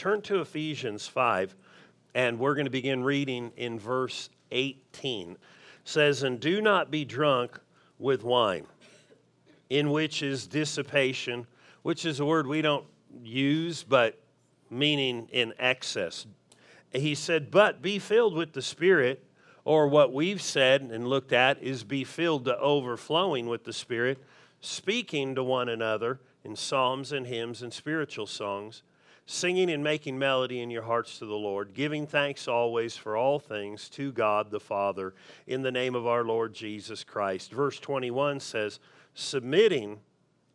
turn to Ephesians 5, and we're going to begin reading in verse 18. It says, And do not be drunk with wine, in which is dissipation, which is a word we don't use, but meaning in excess. He said, But be filled with the Spirit, or what we've said and looked at is be filled to overflowing with the Spirit, speaking to one another in psalms and hymns and spiritual songs, singing and making melody in your hearts to the Lord, giving thanks always for all things to God the Father in the name of our Lord Jesus Christ. Verse 21 says, submitting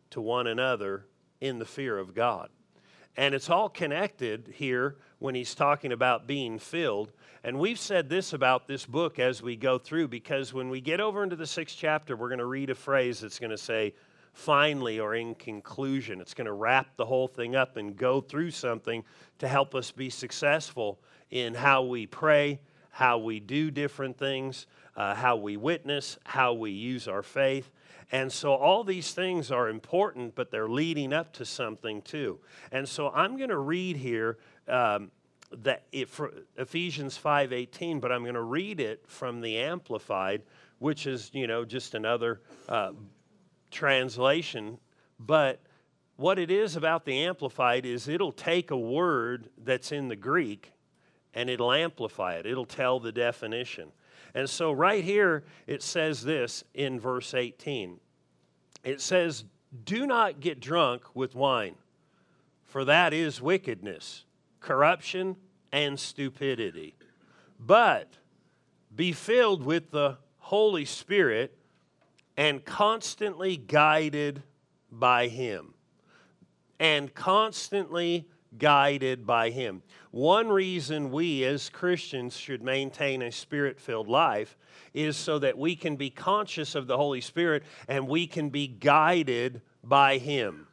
to one another in the fear of God. And it's all connected here when he's talking about being filled. And we've said this about this book as we go through, because when we get over into the sixth chapter, we're going to read a phrase that's going to say, finally or in conclusion. It's going to wrap the whole thing up and go through something to help us be successful in how we pray, how we do different things, uh, how we witness, how we use our faith. And so all these things are important, but they're leading up to something too. And so I'm going to read here um, that it, Ephesians 5:18, but I'm going to read it from the Amplified, which is you know just another uh, translation, but what it is about the Amplified is it'll take a word that's in the Greek and it'll amplify it, it'll tell the definition. And so, right here, it says this in verse 18 it says, Do not get drunk with wine, for that is wickedness, corruption, and stupidity. But be filled with the Holy Spirit and constantly guided by Him. And constantly guided by Him. One reason we as Christians should maintain a spirit filled life is so that we can be conscious of the Holy Spirit and we can be guided by Him.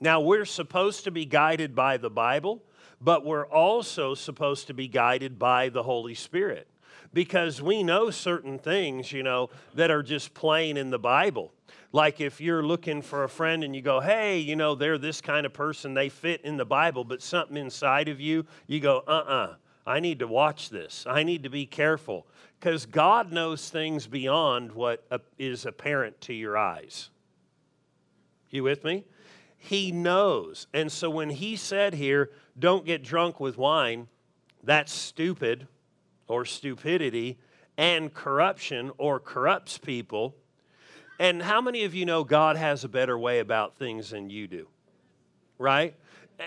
Now, we're supposed to be guided by the Bible, but we're also supposed to be guided by the Holy Spirit because we know certain things, you know, that are just plain in the Bible. Like if you're looking for a friend and you go, hey, you know, they're this kind of person, they fit in the Bible, but something inside of you, you go, uh uh-uh, uh, I need to watch this. I need to be careful because God knows things beyond what is apparent to your eyes. You with me? He knows. And so when he said here, don't get drunk with wine, that's stupid or stupidity and corruption or corrupts people. And how many of you know God has a better way about things than you do? Right?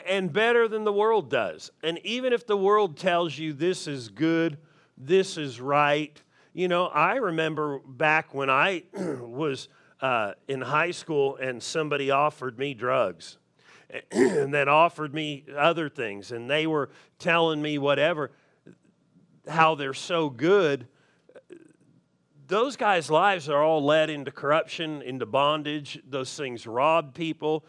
And better than the world does. And even if the world tells you this is good, this is right, you know, I remember back when I was uh, in high school and somebody offered me drugs and then offered me other things and they were telling me whatever how they're so good, those guys' lives are all led into corruption, into bondage. Those things rob people,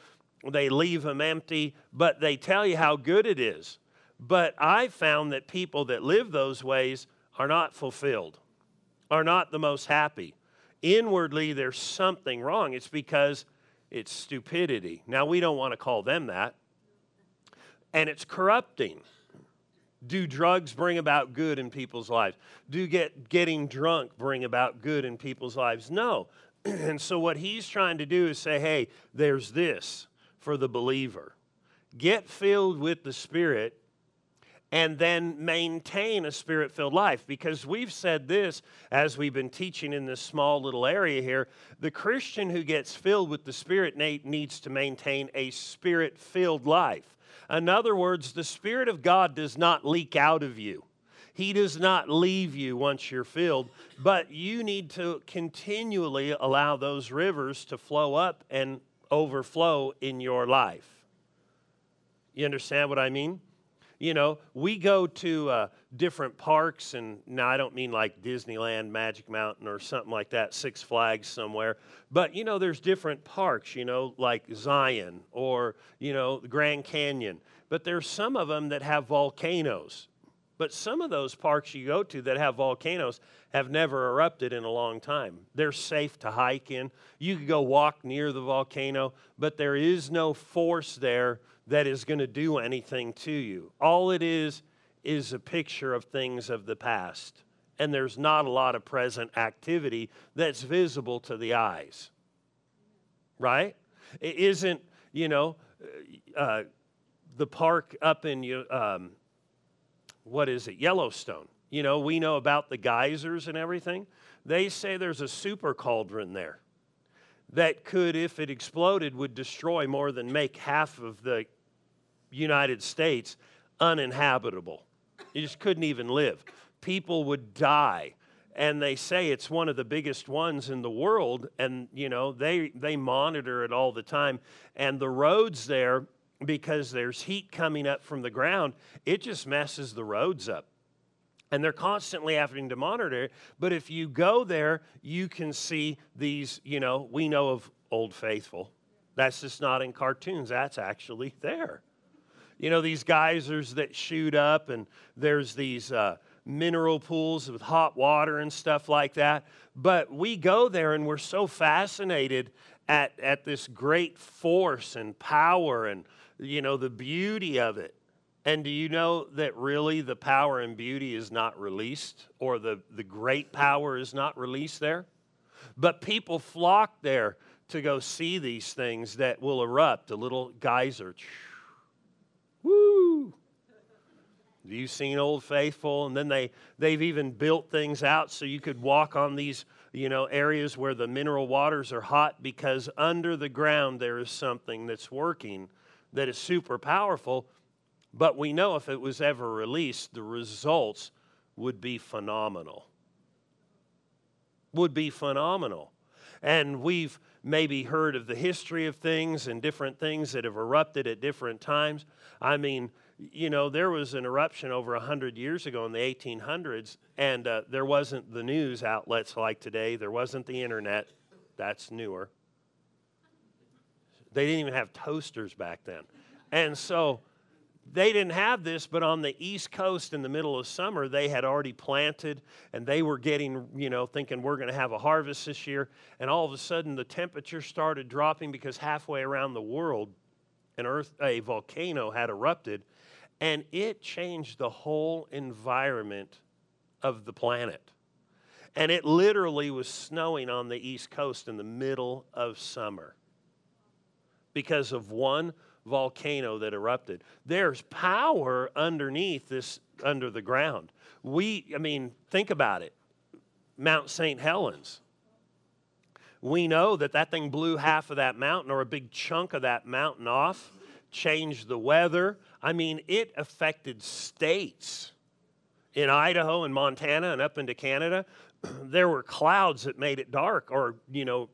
they leave them empty, but they tell you how good it is. But I found that people that live those ways are not fulfilled, are not the most happy. Inwardly, there's something wrong. It's because it's stupidity. Now, we don't want to call them that. And it's corrupting. Do drugs bring about good in people's lives? Do get getting drunk bring about good in people's lives? No. and so what he's trying to do is say, hey, there's this for the believer. Get filled with the Spirit and then maintain a spirit filled life. Because we've said this as we've been teaching in this small little area here the Christian who gets filled with the Spirit needs to maintain a spirit filled life. In other words, the Spirit of God does not leak out of you. He does not leave you once you're filled, but you need to continually allow those rivers to flow up and overflow in your life. You understand what I mean? You know, we go to uh, different parks, and now I don't mean like Disneyland, Magic Mountain, or something like that, Six Flags somewhere. But, you know, there's different parks, you know, like Zion or, you know, the Grand Canyon. But there's some of them that have volcanoes. But some of those parks you go to that have volcanoes have never erupted in a long time. They're safe to hike in. You could go walk near the volcano, but there is no force there that is going to do anything to you. All it is is a picture of things of the past. And there's not a lot of present activity that's visible to the eyes. Right? It isn't, you know, uh, the park up in, um, what is it, Yellowstone. You know, we know about the geysers and everything. They say there's a super cauldron there that could, if it exploded, would destroy more than make half of the United States uninhabitable. You just couldn't even live. People would die. And they say it's one of the biggest ones in the world. And, you know, they, they monitor it all the time. And the roads there, because there's heat coming up from the ground, it just messes the roads up. And they're constantly having to monitor it. But if you go there, you can see these, you know, we know of Old Faithful. That's just not in cartoons, that's actually there you know, these geysers that shoot up, and there's these uh, mineral pools with hot water and stuff like that. But we go there and we're so fascinated at, at this great force and power and, you know, the beauty of it. And do you know that really the power and beauty is not released, or the, the great power is not released there? But people flock there to go see these things that will erupt, a little geyser Woo! Have you seen Old Faithful? And then they, they've even built things out so you could walk on these you know, areas where the mineral waters are hot because under the ground there is something that's working that is super powerful. But we know if it was ever released, the results would be phenomenal. Would be phenomenal. And we've maybe heard of the history of things and different things that have erupted at different times. I mean, you know, there was an eruption over 100 years ago in the 1800s, and uh, there wasn't the news outlets like today. There wasn't the internet. That's newer. They didn't even have toasters back then. And so they didn't have this, but on the East Coast in the middle of summer, they had already planted and they were getting, you know, thinking we're going to have a harvest this year. And all of a sudden, the temperature started dropping because halfway around the world, an earth, a volcano had erupted and it changed the whole environment of the planet. And it literally was snowing on the East Coast in the middle of summer because of one volcano that erupted. There's power underneath this, under the ground. We, I mean, think about it Mount St. Helens. We know that that thing blew half of that mountain or a big chunk of that mountain off, changed the weather. I mean, it affected states. In Idaho and Montana and up into Canada, there were clouds that made it dark or, you know,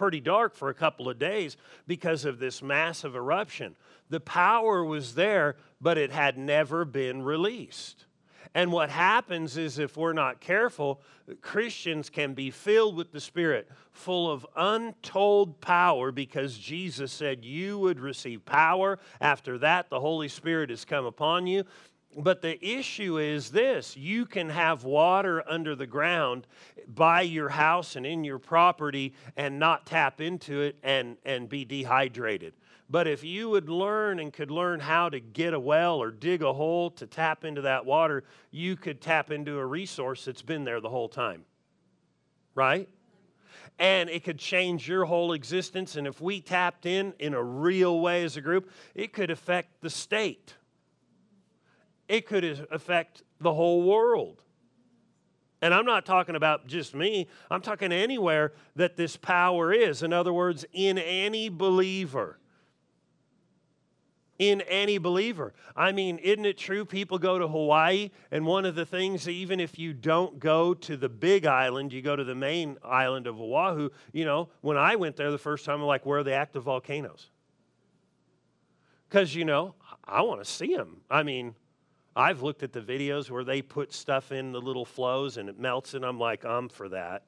pretty dark for a couple of days because of this massive eruption. The power was there, but it had never been released. And what happens is, if we're not careful, Christians can be filled with the Spirit, full of untold power, because Jesus said you would receive power. After that, the Holy Spirit has come upon you. But the issue is this you can have water under the ground by your house and in your property and not tap into it and, and be dehydrated. But if you would learn and could learn how to get a well or dig a hole to tap into that water, you could tap into a resource that's been there the whole time. Right? and it could change your whole existence. And if we tapped in in a real way as a group, it could affect the state it could affect the whole world. And I'm not talking about just me, I'm talking anywhere that this power is. In other words, in any believer. In any believer. I mean, isn't it true? People go to Hawaii, and one of the things, even if you don't go to the big island, you go to the main island of Oahu. You know, when I went there the first time, I'm like, where are the active volcanoes? Because, you know, I want to see them. I mean, I've looked at the videos where they put stuff in the little flows and it melts, and I'm like, I'm for that.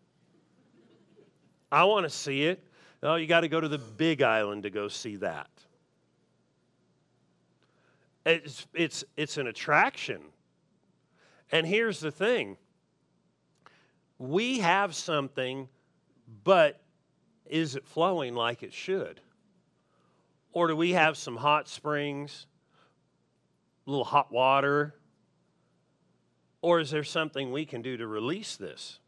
I want to see it. Oh, you got to go to the big island to go see that. It's, it's, it's an attraction. And here's the thing we have something, but is it flowing like it should? Or do we have some hot springs, a little hot water? Or is there something we can do to release this?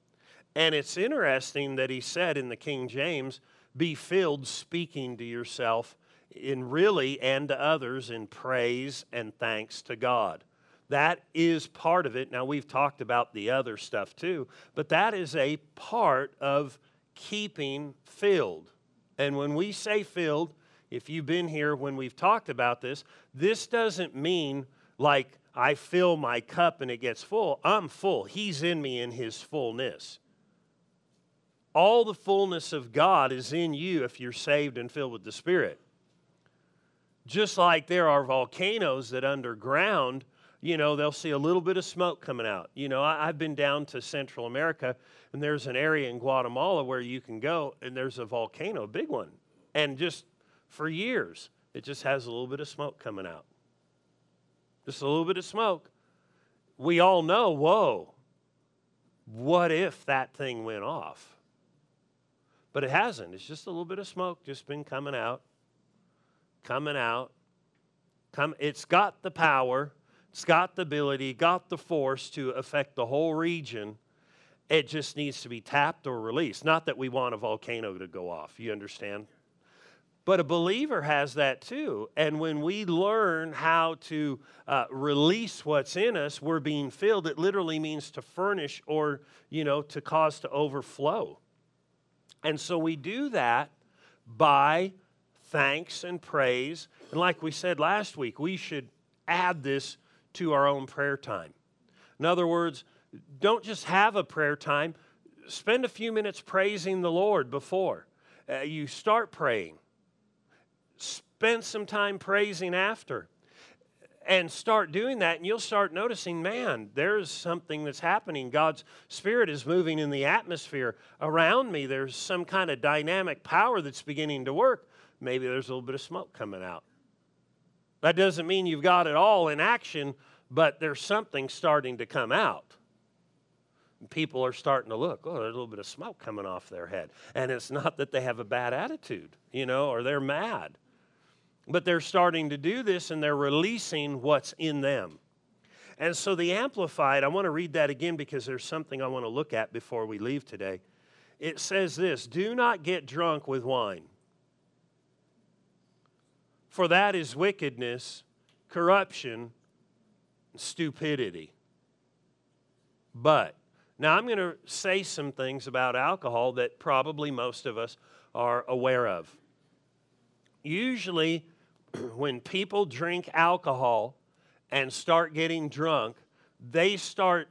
And it's interesting that he said in the King James, be filled speaking to yourself in really and to others in praise and thanks to God. That is part of it. Now, we've talked about the other stuff too, but that is a part of keeping filled. And when we say filled, if you've been here when we've talked about this, this doesn't mean like I fill my cup and it gets full. I'm full. He's in me in his fullness. All the fullness of God is in you if you're saved and filled with the Spirit. Just like there are volcanoes that underground, you know, they'll see a little bit of smoke coming out. You know, I, have been down to Central America, and there's an area in Guatemala where you can go, and there's a volcano, a big one. And just for years, it just has a little bit of smoke coming out. Just a little bit of smoke. We all know, whoa, what if that thing went off? But it hasn't. It's just a little bit of smoke just been coming out coming out. Come, it's got the power, it's got the ability, got the force to affect the whole region. It just needs to be tapped or released. Not that we want a volcano to go off, you understand? But a believer has that too. And when we learn how to uh, release what's in us, we're being filled. It literally means to furnish or, you know, to cause to overflow. And so we do that by thanks and praise. And like we said last week, we should add this to our own prayer time. In other words, don't just have a prayer time, spend a few minutes praising the Lord before uh, you start praying. Spend some time praising after. And start doing that, and you'll start noticing, man, there's something that's happening. God's Spirit is moving in the atmosphere around me. There's some kind of dynamic power that's beginning to work maybe there's a little bit of smoke coming out. That doesn't mean you've got it all in action, but there's something starting to come out. People are starting to look, oh, there's a little bit of smoke coming off their head. And it's not that they have a bad attitude, you know, or they're mad. But they're starting to do this and they're releasing what's in them. And so the Amplified, I want to read that again because there's something I want to look at before we leave today. It says this Do not get drunk with wine for that is wickedness, corruption, stupidity. But, now I'm going to say some things about alcohol that probably most of us are aware of. Usually, when people drink alcohol and start getting drunk, they start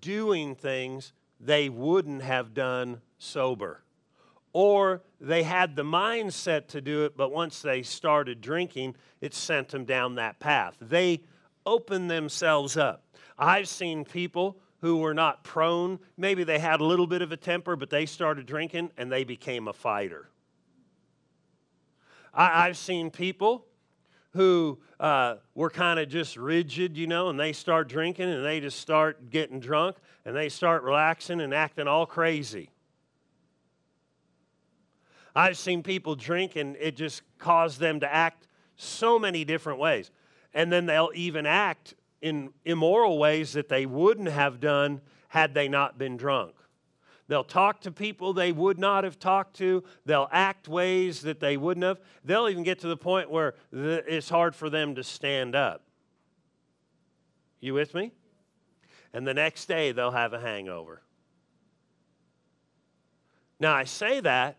doing things they wouldn't have done sober or they had the mindset to do it, but once they started drinking, it sent them down that path. They opened themselves up. I've seen people who were not prone, maybe they had a little bit of a temper, but they started drinking and they became a fighter. I, have seen people who uh, were kind of just rigid, you know, and they start drinking and they just start getting drunk and they start relaxing and acting all crazy. I've seen people drink and it just caused them to act so many different ways. And then they'll even act in immoral ways that they wouldn't have done had they not been drunk. They'll talk to people they would not have talked to. They'll act ways that they wouldn't have. They'll even get to the point where it's hard for them to stand up. You with me? And the next day they'll have a hangover. Now, I say that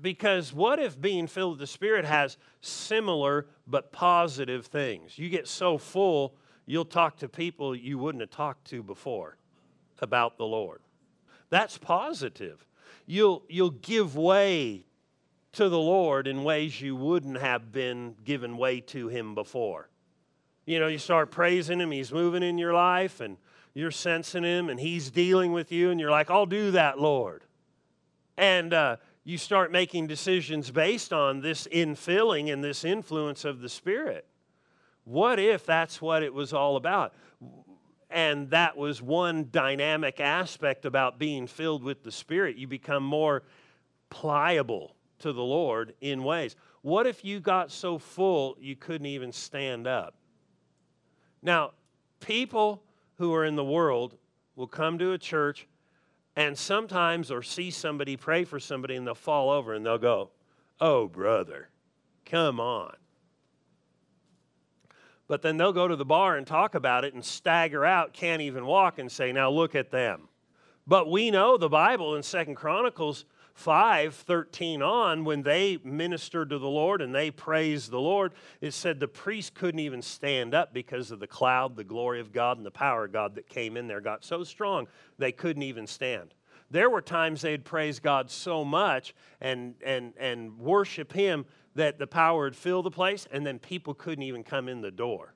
because what if being filled with the Spirit has similar but positive things? You get so full, you'll talk to people you wouldn't have talked to before about the Lord. That's positive. You'll, you'll give way to the Lord in ways you wouldn't have been given way to Him before. You know, you start praising Him, He's moving in your life, and you're sensing Him, and He's dealing with you, and you're like, I'll do that, Lord. And, uh, you start making decisions based on this infilling and this influence of the Spirit. What if that's what it was all about? And that was one dynamic aspect about being filled with the Spirit. You become more pliable to the Lord in ways. What if you got so full you couldn't even stand up? Now, people who are in the world will come to a church and sometimes or see somebody pray for somebody and they'll fall over and they'll go, Oh, brother, come on. But then they'll go to the bar and talk about it and stagger out, can't even walk, and say, Now look at them. But we know the Bible in Second Chronicles 5 13 on, when they ministered to the Lord and they praised the Lord, it said the priest couldn't even stand up because of the cloud, the glory of God, and the power of God that came in there got so strong they couldn't even stand. There were times they'd praise God so much and, and, and worship Him that the power would fill the place, and then people couldn't even come in the door.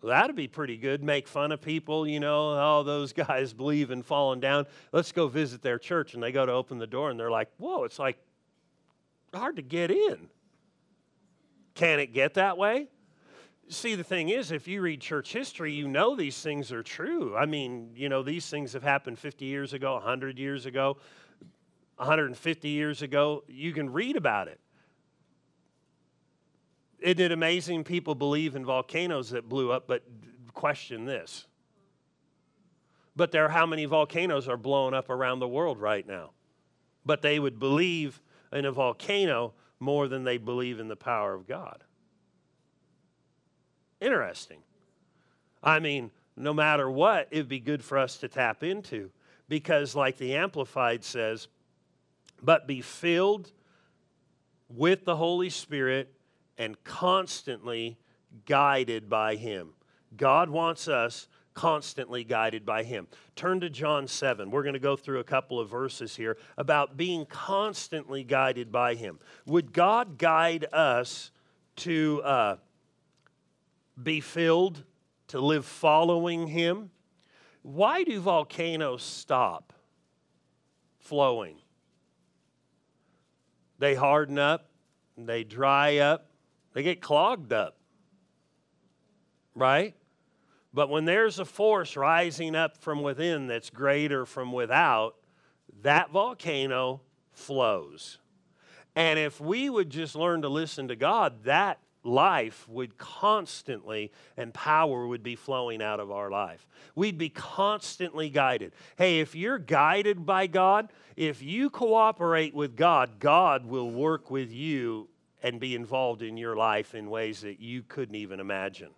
Well, that'd be pretty good. Make fun of people, you know, oh, those guys believe in falling down. Let's go visit their church. And they go to open the door, and they're like, whoa, it's like hard to get in. Can it get that way? See, the thing is, if you read church history, you know these things are true. I mean, you know, these things have happened 50 years ago, 100 years ago. 150 years ago. You can read about it. Isn't it amazing people believe in volcanoes that blew up, but question this? But there are how many volcanoes are blowing up around the world right now? But they would believe in a volcano more than they believe in the power of God. Interesting. I mean, no matter what, it'd be good for us to tap into because, like the Amplified says, but be filled with the Holy Spirit and constantly guided by Him. God wants us constantly guided by Him. Turn to John 7. We're going to go through a couple of verses here about being constantly guided by Him. Would God guide us to uh, be filled, to live following Him? Why do volcanoes stop flowing? They harden up, they dry up, they get clogged up. Right? But when there's a force rising up from within that's greater from without, that volcano flows. And if we would just learn to listen to God, that life would constantly and power would be flowing out of our life. We'd be constantly guided. Hey, if you're guided by God, if you cooperate with God, God will work with you and be involved in your life in ways that you couldn't even imagine.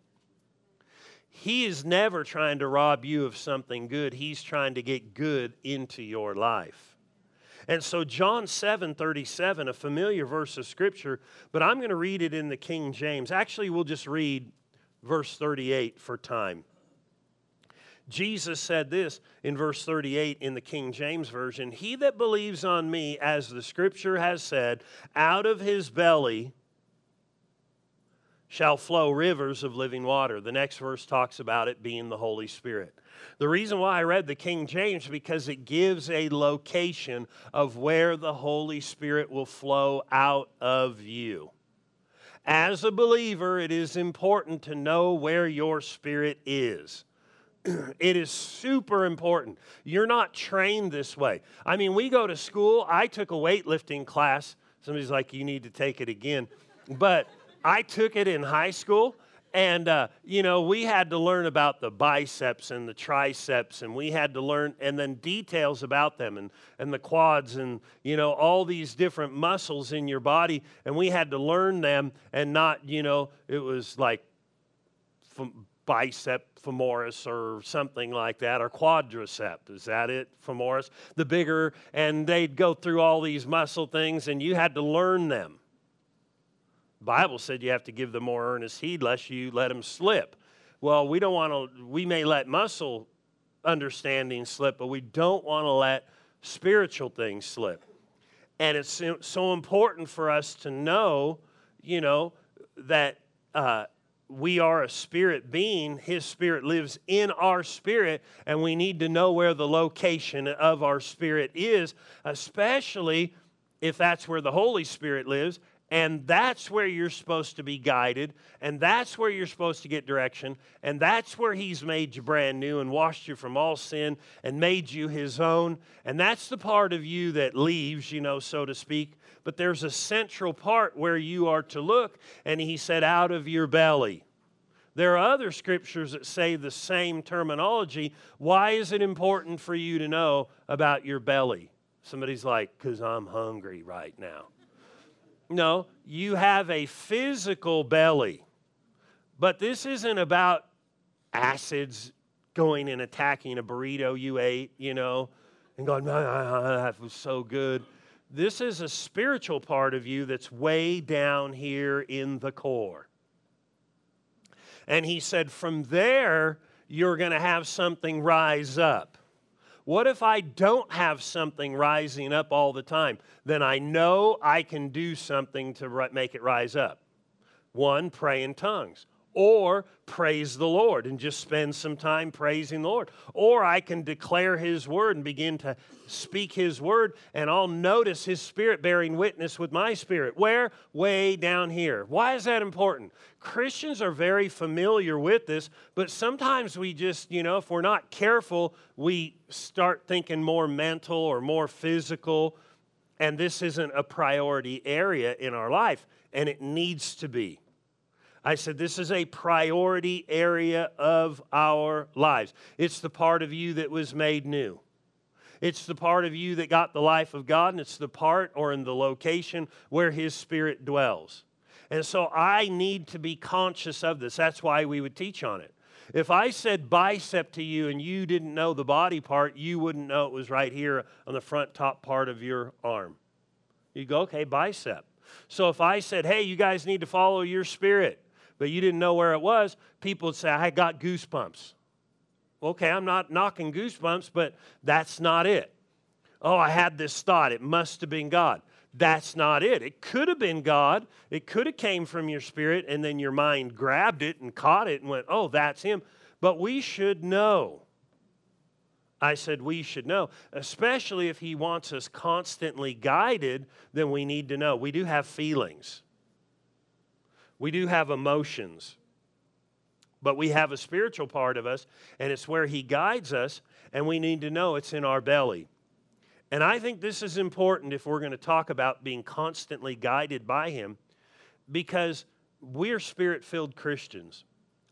He is never trying to rob you of something good, He's trying to get good into your life. And so, John 7 37, a familiar verse of Scripture, but I'm going to read it in the King James. Actually, we'll just read verse 38 for time. Jesus said this in verse 38 in the King James Version He that believes on me, as the Scripture has said, out of his belly shall flow rivers of living water. The next verse talks about it being the Holy Spirit. The reason why I read the King James because it gives a location of where the Holy Spirit will flow out of you. As a believer, it is important to know where your spirit is. it is super important. You're not trained this way. I mean, we go to school. I took a weightlifting class. Somebody's like, you need to take it again. But I took it in high school and, uh, you know, we had to learn about the biceps and the triceps, and we had to learn, and then details about them, and, and the quads, and, you know, all these different muscles in your body. And we had to learn them and not, you know, it was like bicep femoris or something like that, or quadricep. Is that it? Femoris? The bigger, and they'd go through all these muscle things, and you had to learn them. Bible said you have to give them more earnest heed lest you let them slip. Well, we don't want to, we may let muscle understanding slip, but we don't want to let spiritual things slip. And it's so important for us to know, you know, that uh, we are a spirit being. His spirit lives in our spirit, and we need to know where the location of our spirit is, especially if that's where the Holy Spirit lives And that's where you're supposed to be guided, and that's where you're supposed to get direction, and that's where He's made you brand new and washed you from all sin and made you His own. And that's the part of you that leaves, you know, so to speak. But there's a central part where you are to look, and He said, out of your belly. There are other scriptures that say the same terminology. Why is it important for you to know about your belly? Somebody's like, because I'm hungry right now. No, you have a physical belly. But this isn't about acids going and attacking a burrito you ate, you know, and going, ah, ah, ah, that was so good. This is a spiritual part of you that's way down here in the core. And he said, from there, you're going to have something rise up. What if I don't have something rising up all the time? Then I know I can do something to make it rise up. One, pray in tongues or praise the Lord and just spend some time praising the Lord. Or I can declare His word and begin to speak His word, and I'll notice His Spirit bearing witness with my spirit. Where? Way down here. Why is that important? Christians are very familiar with this, but sometimes we just, you know, if we're not careful, we start thinking more mental or more physical, and this isn't a priority area in our life, and it needs to be. I said, This is a priority area of our lives. It's the part of you that was made new. It's the part of you that got the life of God, and it's the part or in the location where His Spirit dwells. And so I need to be conscious of this. That's why we would teach on it. If I said bicep to you and you didn't know the body part, you wouldn't know it was right here on the front top part of your arm. You go, okay, bicep. So if I said, hey, you guys need to follow your spirit, but you didn't know where it was, people would say, I got goosebumps. Okay, I'm not knocking goosebumps, but that's not it. Oh, I had this thought. It must have been God. That's not it. It could have been God. It could have came from your spirit, and then your mind grabbed it and caught it and went, oh, that's him. But we should know. I said we should know, especially if he wants us constantly guided, then we need to know. We do have feelings. We do have emotions, but we have a spiritual part of us, and it's where He guides us, and we need to know it's in our belly. And I think this is important if we're going to talk about being constantly guided by Him, because we're spirit filled Christians.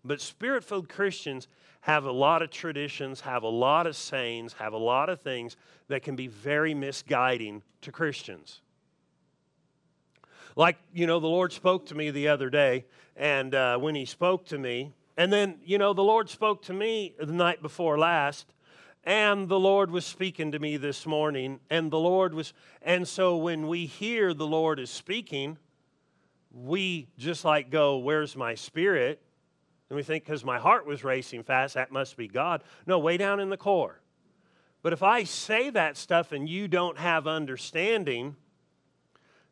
But spirit filled Christians have a lot of traditions, have a lot of sayings, have a lot of things that can be very misguiding to Christians. Like, you know, the Lord spoke to me the other day, and uh, when He spoke to me, and then, you know, the Lord spoke to me the night before last, and the Lord was speaking to me this morning, and the Lord was, and so when we hear the Lord is speaking, we just like go, Where's my spirit? And we think, because my heart was racing fast, that must be God. No, way down in the core. But if I say that stuff and you don't have understanding,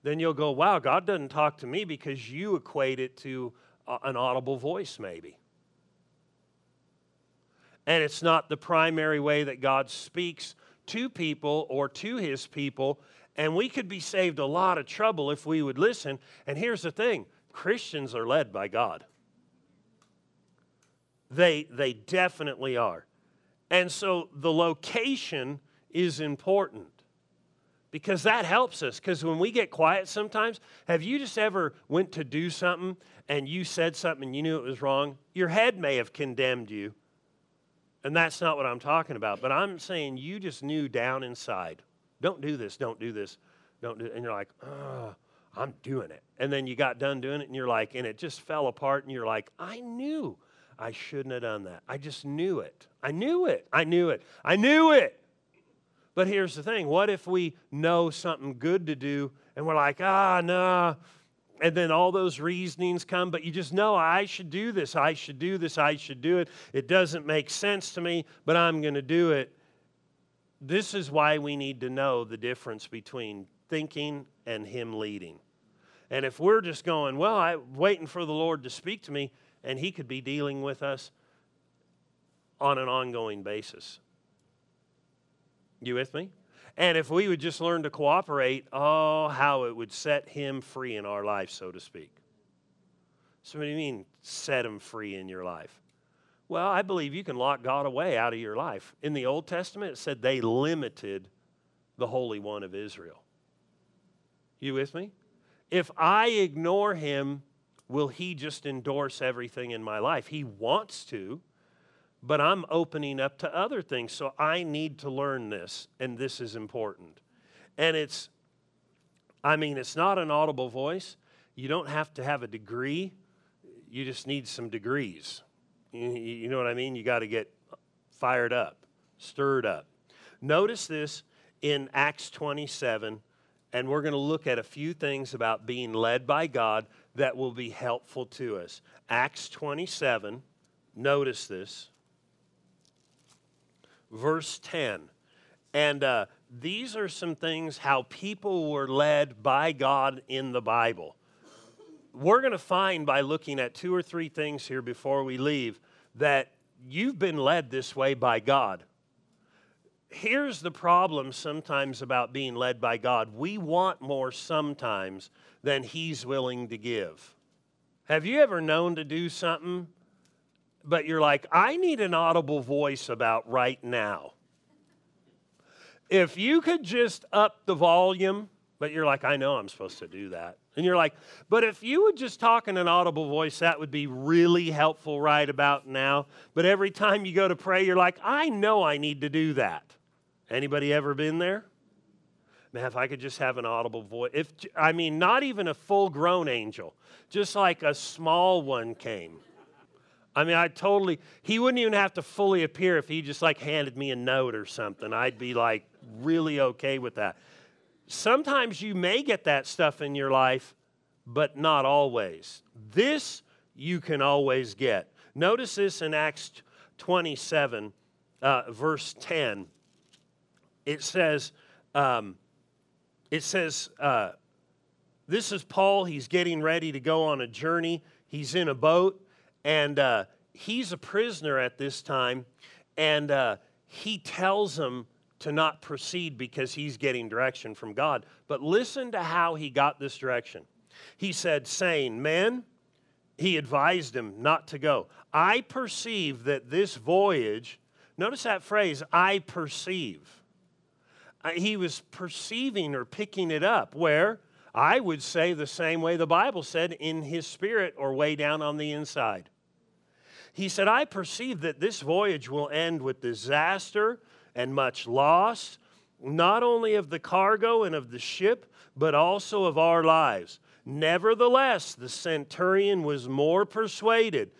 then you'll go, wow, God doesn't talk to me because you equate it to uh, an audible voice, maybe. And it's not the primary way that God speaks to people or to his people. And we could be saved a lot of trouble if we would listen. And here's the thing Christians are led by God. They, they definitely are. And so the location is important because that helps us. Because when we get quiet sometimes have you just ever went to do something and you said something and you knew it was wrong? Your head may have condemned you. And that's not what i'm talking about but i'm saying you just knew down inside don't do this don't do this don't do and you're like i'm doing it. And then you got done doing it and you're like and it just fell apart and you're like i knew i shouldn't have done that. I just knew it. I knew it. I knew it. I knew it but here's the thing what if we know something good to do and we're like, ah, nah. And then all those reasonings come, but you just know I should do this, I should do this, I should do it. It doesn't make sense to me, but I'm going to do it. This is why we need to know the difference between thinking and Him leading. And if we're just going, well, I'm waiting for the Lord to speak to me, and He could be dealing with us on an ongoing basis. You with me? And if we would just learn to cooperate, oh, how it would set him free in our life, so to speak. So, what do you mean, set him free in your life? Well, I believe you can lock God away out of your life. In the Old Testament, it said they limited the Holy One of Israel. You with me? If I ignore him, will he just endorse everything in my life? He wants to, but I'm opening up to other things. So I need to learn this, and this is important. And it's, I mean, it's not an audible voice. You don't have to have a degree, you just need some degrees. You know what I mean? You got to get fired up, stirred up. Notice this in Acts 27, and we're going to look at a few things about being led by God that will be helpful to us. Acts 27, notice this verse 10. And uh, these are some things how people were led by God in the Bible. We're going to find by looking at two or three things here before we leave that you've been led this way by God. Here's the problem sometimes about being led by God we want more sometimes than He's willing to give. Have you ever known to do something but you're like, I need an audible voice about right now. If you could just up the volume, but you're like, I know I'm supposed to do that. And you're like, but if you would just talk in an audible voice, that would be really helpful right about now. But every time you go to pray, you're like, I know I need to do that. Anybody ever been there? Man, if I could just have an audible voice. If I mean not even a full grown angel, just like a small one came I mean, I totally, he wouldn't even have to fully appear if he just like handed me a note or something. I'd be like really okay with that. Sometimes you may get that stuff in your life, but not always. This you can always get. Notice this in Acts 27, uh, verse 10. It says, um, it says, uh, this is Paul. He's getting ready to go on a journey. He's in a boat and uh, he's a prisoner at this time, and uh, he tells them to not proceed because he's getting direction from God. But listen to how he got this direction. He said, saying, Men, he advised him not to go. I perceive that this voyage, notice that phrase, I perceive. Uh, he was perceiving or picking it up, where I would say the same way the Bible said in his spirit or way down on the inside. He said, I perceive that this voyage will end with disaster and much loss, not only of the cargo and of the ship, but also of our lives. Nevertheless, the centurion was more persuaded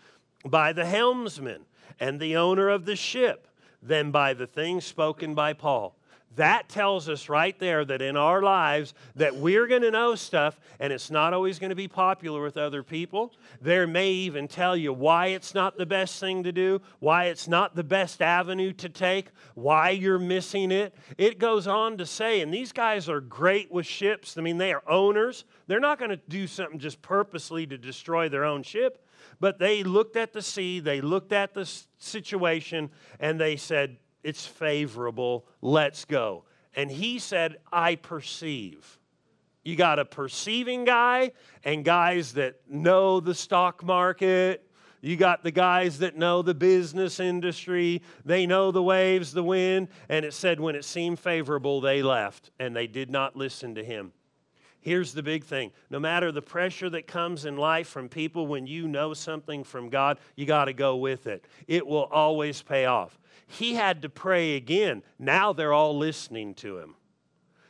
by the helmsman and the owner of the ship than by the things spoken by Paul that tells us right there that in our lives that we're going to know stuff and it's not always going to be popular with other people. There may even tell you why it's not the best thing to do why it's not the best avenue to take why you're missing it. It goes on to say and these guys are great with ships. I mean they are owners. They're not going to do something just purposely to destroy their own ship but they looked at the sea they looked at the situation and they said it's favorable. Let's go. And he said, I perceive. You got a perceiving guy and guys that know the stock market. You got the guys that know the business industry. They know the waves, the wind. And it said, when it seemed favorable, they left and they did not listen to him. Here's the big thing no matter the pressure that comes in life from people, when you know something from God, you got to go with it. It will always pay off. He had to pray again. Now they're all listening to him.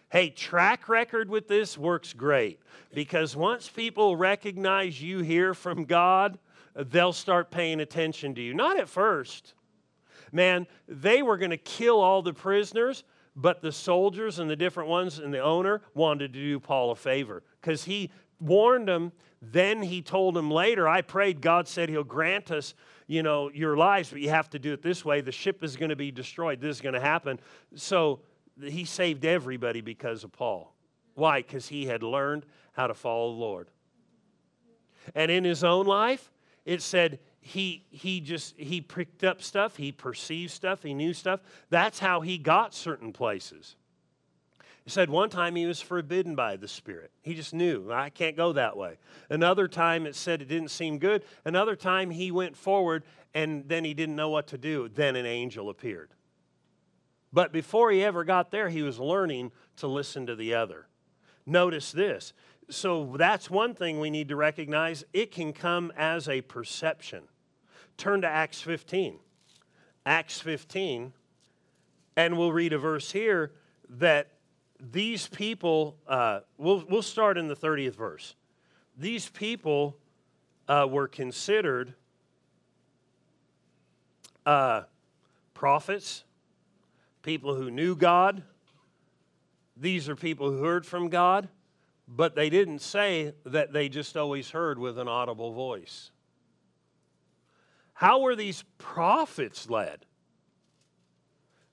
Hey, track record with this works great because once people recognize you hear from God, they'll start paying attention to you. Not at first. Man, they were going to kill all the prisoners, but the soldiers and the different ones and the owner wanted to do Paul a favor because he warned them. Then he told them later, I prayed, God said he'll grant us you know, your lives, but you have to do it this way. The ship is going to be destroyed. This is going to happen. So he saved everybody because of Paul. Why? Because he had learned how to follow the Lord. And in his own life, it said he he just he picked up stuff, he perceived stuff, he knew stuff. That's how he got certain places. He said one time he was forbidden by the Spirit. He just knew, I can't go that way. Another time it said it didn't seem good. Another time he went forward and then he didn't know what to do. Then an angel appeared. But before he ever got there, he was learning to listen to the other. Notice this. So that's one thing we need to recognize. It can come as a perception. Turn to Acts 15. Acts 15, and we'll read a verse here that these people, uh, we'll, we'll start in the 30th verse. These people uh, were considered uh, prophets, people who knew God. These are people who heard from God, but they didn't say that they just always heard with an audible voice. How were these prophets led?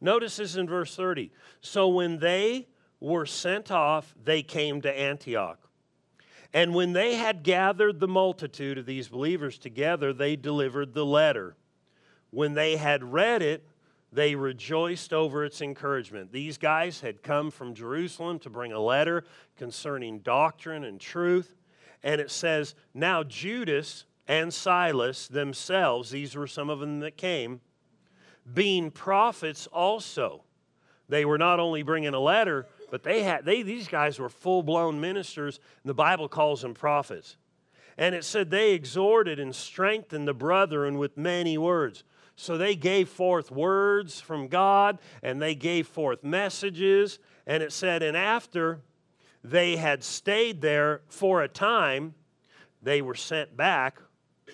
Notice this in verse 30. So when they were sent off, they came to Antioch. And when they had gathered the multitude of these believers together, they delivered the letter. When they had read it, they rejoiced over its encouragement. These guys had come from Jerusalem to bring a letter concerning doctrine and truth. And it says, Now Judas and Silas themselves, these were some of them that came, being prophets also. They were not only bringing a letter, but they had they these guys were full-blown ministers, the Bible calls them prophets. And it said they exhorted and strengthened the brethren with many words. So they gave forth words from God and they gave forth messages. And it said, and after they had stayed there for a time, they were sent back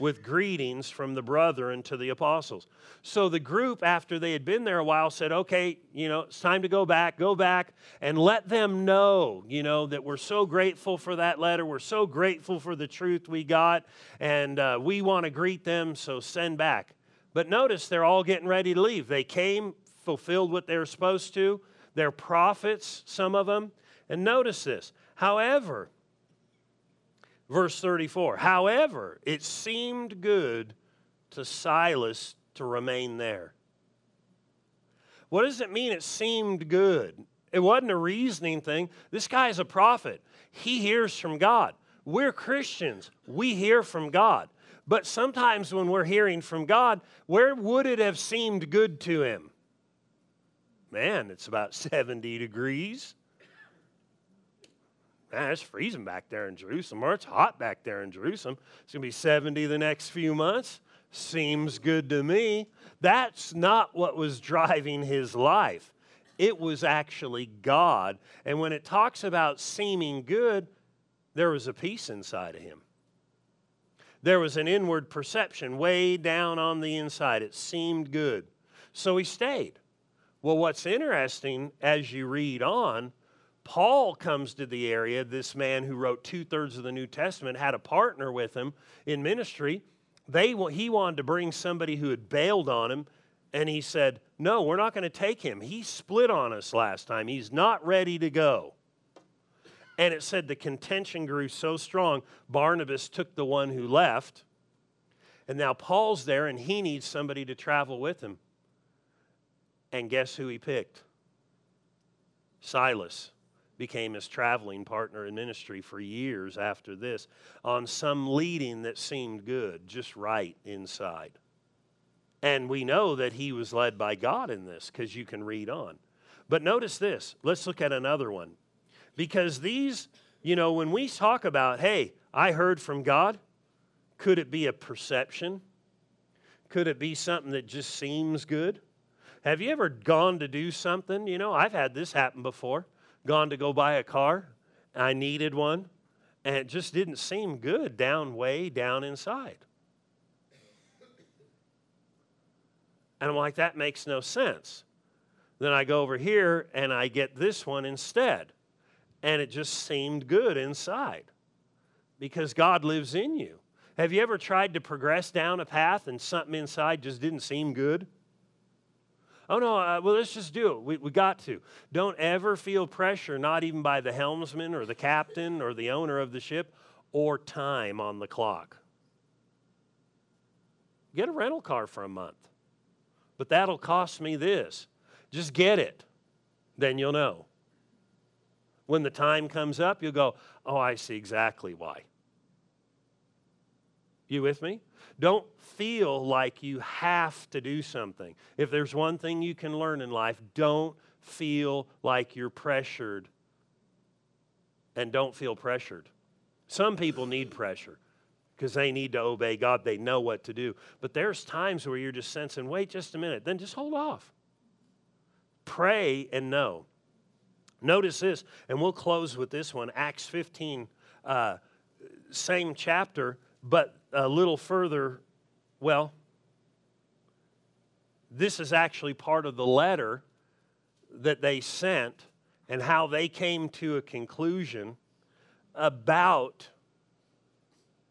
with greetings from the brethren to the apostles. So the group, after they had been there a while, said, okay, you know, it's time to go back, go back and let them know, you know, that we're so grateful for that letter. We're so grateful for the truth we got, and uh, we want to greet them, so send back. But notice they're all getting ready to leave. They came, fulfilled what they were supposed to. They're prophets, some of them. And notice this. However, Verse 34 However, it seemed good to Silas to remain there. What does it mean it seemed good? It wasn't a reasoning thing. This guy is a prophet, he hears from God. We're Christians, we hear from God. But sometimes when we're hearing from God, where would it have seemed good to him? Man, it's about 70 degrees man, it's freezing back there in Jerusalem, or it's hot back there in Jerusalem. It's going to be 70 the next few months. Seems good to me. That's not what was driving his life. It was actually God. And when it talks about seeming good, there was a peace inside of him. There was an inward perception way down on the inside. It seemed good. So he stayed. Well, what's interesting as you read on, Paul comes to the area, this man who wrote two thirds of the New Testament, had a partner with him in ministry. They, he wanted to bring somebody who had bailed on him, and he said, No, we're not going to take him. He split on us last time. He's not ready to go. And it said the contention grew so strong, Barnabas took the one who left. And now Paul's there, and he needs somebody to travel with him. And guess who he picked? Silas became his traveling partner in ministry for years after this on some leading that seemed good, just right inside. And we know that he was led by God in this because you can read on. But notice this. Let's look at another one. Because these, you know, when we talk about, hey, I heard from God, could it be a perception? Could it be something that just seems good? Have you ever gone to do something? You know, I've had this happen before gone to go buy a car. I needed one, and it just didn't seem good down way down inside. And I'm like, that makes no sense. Then I go over here and I get this one instead. And it just seemed good inside because God lives in you. Have you ever tried to progress down a path and something inside just didn't seem good? Oh, no, uh, well, let's just do it. We, we got to. Don't ever feel pressure, not even by the helmsman or the captain or the owner of the ship or time on the clock. Get a rental car for a month. But that'll cost me this. Just get it, then you'll know. When the time comes up, you'll go, Oh, I see exactly why. You with me? Don't feel like you have to do something. If there's one thing you can learn in life, don't feel like you're pressured and don't feel pressured. Some people need pressure because they need to obey God. They know what to do. But there's times where you're just sensing, wait just a minute, then just hold off. Pray and know. Notice this, and we'll close with this one Acts 15, uh, same chapter, but a little further. Well, this is actually part of the letter that they sent and how they came to a conclusion about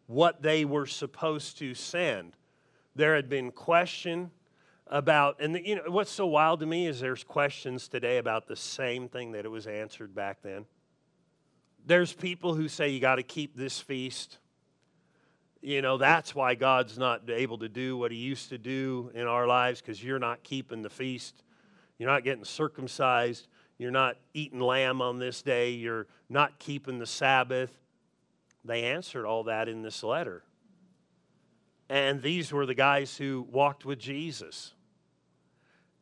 what they were supposed to send. There had been question about, and the, you know what's so wild to me is there's questions today about the same thing that it was answered back then. There's people who say you got to keep this feast. You know, that's why God's not able to do what he used to do in our lives because you're not keeping the feast. You're not getting circumcised. You're not eating lamb on this day. You're not keeping the Sabbath. They answered all that in this letter. And these were the guys who walked with Jesus.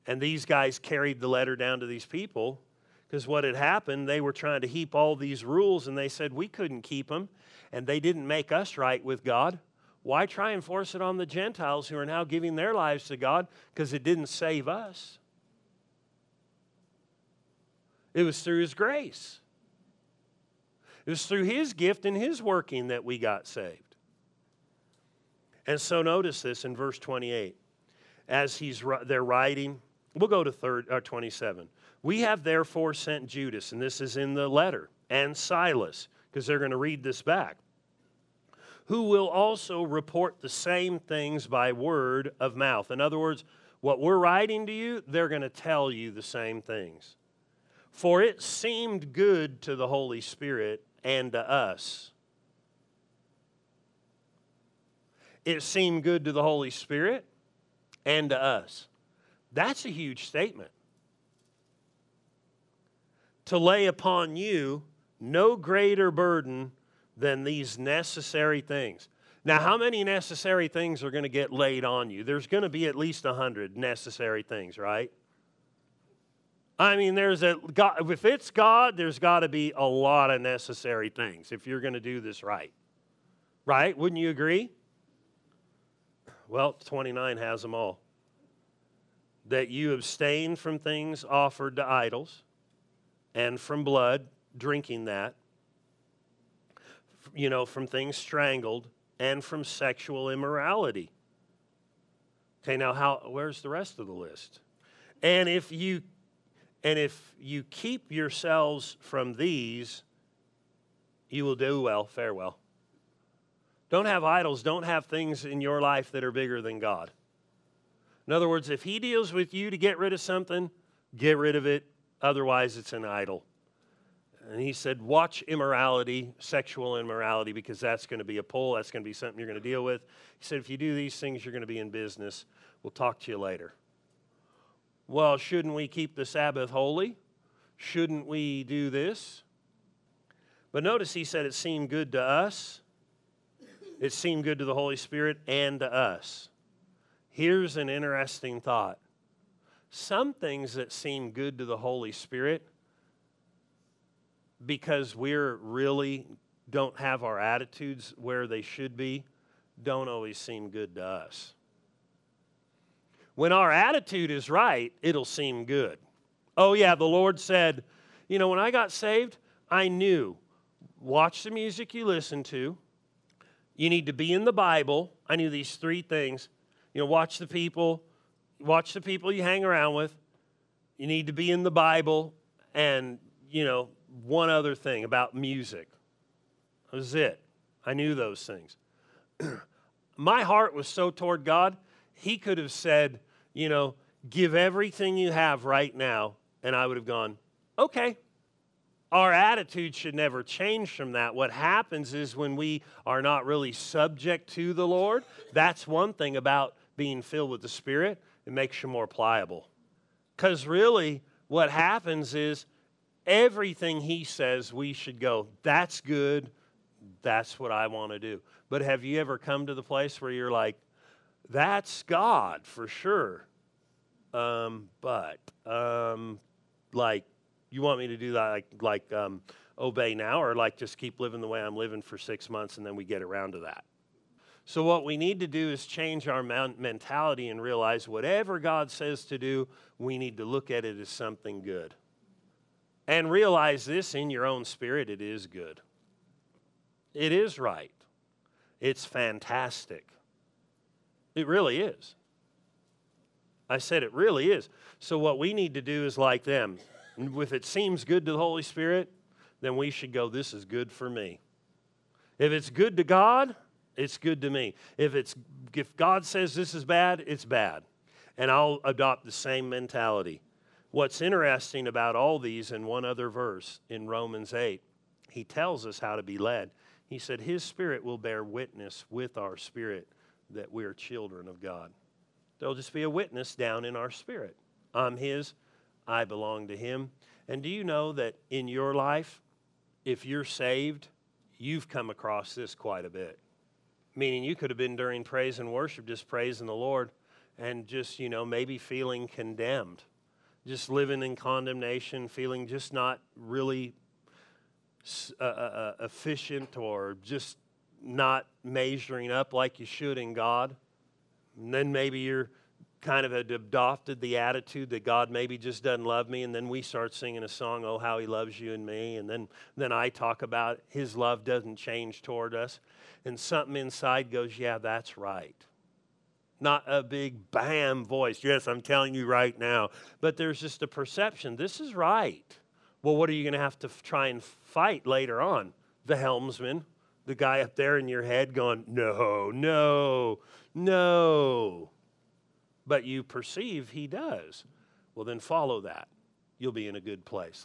And these guys carried the letter down to these people because what had happened, they were trying to heap all these rules and they said we couldn't keep them and they didn't make us right with God. Why try and force it on the Gentiles who are now giving their lives to God because it didn't save us? It was through His grace. It was through His gift and His working that we got saved. And so notice this in verse 28. As he's they're writing, we'll go to third, uh, 27. We have therefore sent Judas, and this is in the letter, and Silas, because they're going to read this back, who will also report the same things by word of mouth. In other words, what we're writing to you, they're going to tell you the same things. For it seemed good to the Holy Spirit and to us. It seemed good to the Holy Spirit and to us. That's a huge statement. To lay upon you no greater burden than these necessary things. Now, how many necessary things are going to get laid on you? There's going to be at least a hundred necessary things, right? I mean, there's a God, if it's God, there's got to be a lot of necessary things if you're going to do this right. Right? Wouldn't you agree? Well, 29 has them all. That you abstain from things offered to idols and from blood, drinking that, you know, from things strangled and from sexual immorality. Okay, now how where's the rest of the list? And if you and if you keep yourselves from these, you will do well, farewell. Don't have idols, don't have things in your life that are bigger than God. In other words, if He deals with you to get rid of something, get rid of it, otherwise, it's an idol. And he said, Watch immorality, sexual immorality, because that's going to be a pull. That's going to be something you're going to deal with. He said, If you do these things, you're going to be in business. We'll talk to you later. Well, shouldn't we keep the Sabbath holy? Shouldn't we do this? But notice he said it seemed good to us, it seemed good to the Holy Spirit, and to us. Here's an interesting thought. Some things that seem good to the Holy Spirit, because we're really don't have our attitudes where they should be, don't always seem good to us. When our attitude is right, it'll seem good. Oh, yeah, the Lord said, you know, when I got saved, I knew watch the music you listen to. You need to be in the Bible. I knew these three things. You know, watch the people, watch the people you hang around with. You need to be in the Bible and, you know, one other thing about music. That was it. I knew those things. My heart was so toward God, he could have said, you know, give everything you have right now. And I would have gone, okay. Our attitude should never change from that. What happens is when we are not really subject to the Lord, that's one thing about being filled with the Spirit, it makes you more pliable. Because really, what happens is everything he says, we should go, that's good. That's what I want to do. But have you ever come to the place where you're like, that's God for sure. Um, but um, like, you want me to do that like like um, obey now, or like just keep living the way I'm living for six months and then we get around to that. So what we need to do is change our mentality and realize whatever God says to do, we need to look at it as something good. And realize this in your own spirit, it is good. It is right. It's fantastic. It really is. I said it really is. So, what we need to do is like them. If it seems good to the Holy Spirit, then we should go, This is good for me. If it's good to God, it's good to me. If, it's, if God says this is bad, it's bad. And I'll adopt the same mentality. What's interesting about all these in one other verse in Romans 8, he tells us how to be led. He said, His Spirit will bear witness with our spirit that we're children of God. There'll just be a witness down in our spirit. I'm His, I belong to Him. And do you know that in your life, if you're saved, you've come across this quite a bit? Meaning you could have been during praise and worship just praising the Lord and just, you know, maybe feeling condemned, just living in condemnation, feeling just not really uh, uh, uh, efficient or just not measuring up like you should in God. And then maybe you're kind of adopted the attitude that God maybe just doesn't love me, and then we start singing a song, Oh, how he loves you and me, and then, then I talk about his love doesn't change toward us, and something inside goes, Yeah, that's right. Not a big bam voice, yes, I'm telling you right now, but there's just a perception, this is right. Well, what are you going to have to f- try and fight later on? The helmsman, the guy up there in your head going, No, no, no. But you perceive he does. Well, then follow that. You'll be in a good place.